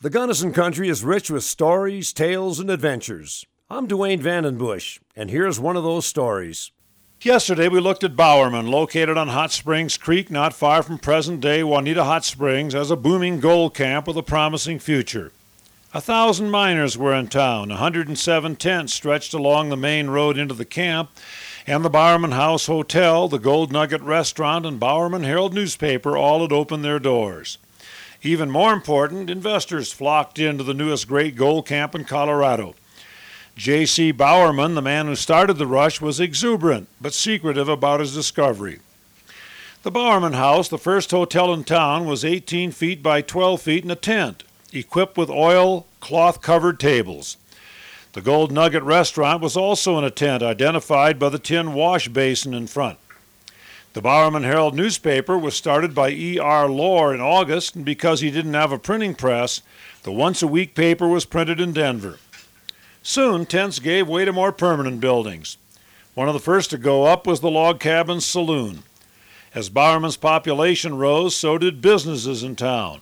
The Gunnison country is rich with stories, tales, and adventures. I'm Duane Vandenbusche, and here's one of those stories. Yesterday we looked at Bowerman, located on Hot Springs Creek, not far from present day Waunita Hot Springs, as a booming gold camp with a promising future. A thousand miners were in town, 107 tents stretched along the main road into the camp, and the Bowerman House Hotel, the Gold Nugget Restaurant, and Bowerman Herald newspaper all had opened their doors. Even more important, investors flocked into the newest great gold camp in Colorado. J.C. Bowerman, the man who started the rush, was exuberant but secretive about his discovery. The Bowerman House, the first hotel in town, was 18 feet by 12 feet in a tent, equipped with oil cloth covered tables. The Gold Nugget restaurant was also in a tent, identified by the tin wash basin in front. The Bowerman Herald newspaper was started by E.R. Lohr in August, and because he didn't have a printing press, the once a week paper was printed in Denver. Soon, tents gave way to more permanent buildings. One of the first to go up was the Log Cabin Saloon. As Bowerman's population rose, so did businesses in town.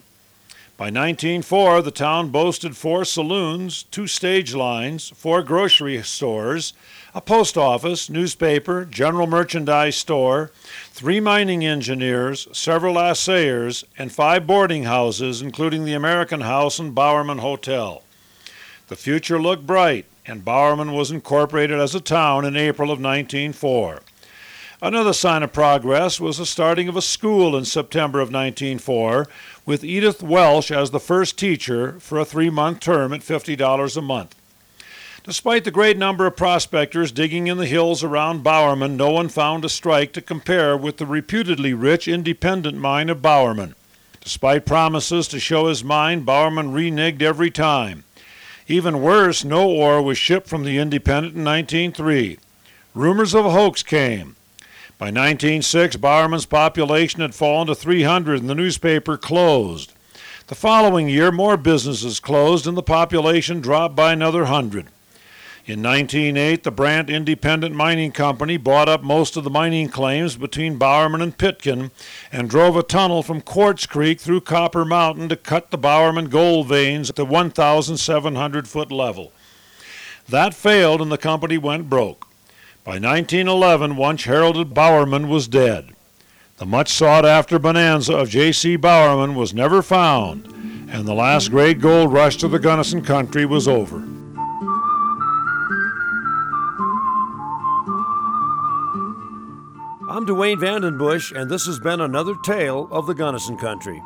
By 1904, the town boasted four saloons, two stage lines, four grocery stores, a post office, newspaper, general merchandise store, three mining engineers, several assayers, and five boarding houses, including the American House and Bowerman Hotel. The future looked bright, and Bowerman was incorporated as a town in April of 1904. Another sign of progress was the starting of a school in September of 1904, with Edith Welsh as the first teacher for a three month term at $50 a month. Despite the great number of prospectors digging in the hills around Bowerman, no one found a strike to compare with the reputedly rich independent mine of Bowerman. Despite promises to show his mine, Bowerman reneged every time. Even worse, no ore was shipped from the Independent in 1903. Rumors of a hoax came. By 1906, Bowerman's population had fallen to 300 and the newspaper closed. The following year, more businesses closed and the population dropped by another 100. In 1908, the Brant Independent Mining Company bought up most of the mining claims between Bowerman and Pitkin and drove a tunnel from Quartz Creek through Copper Mountain to cut the Bowerman gold veins at the 1,700 foot level. That failed and the company went broke. By 1911, once heralded Bowerman was dead. The much sought after bonanza of J.C. Bowerman was never found, and the last great gold rush to the Gunnison country was over. I'm Duane Vandenbusche, and this has been another tale of the Gunnison country.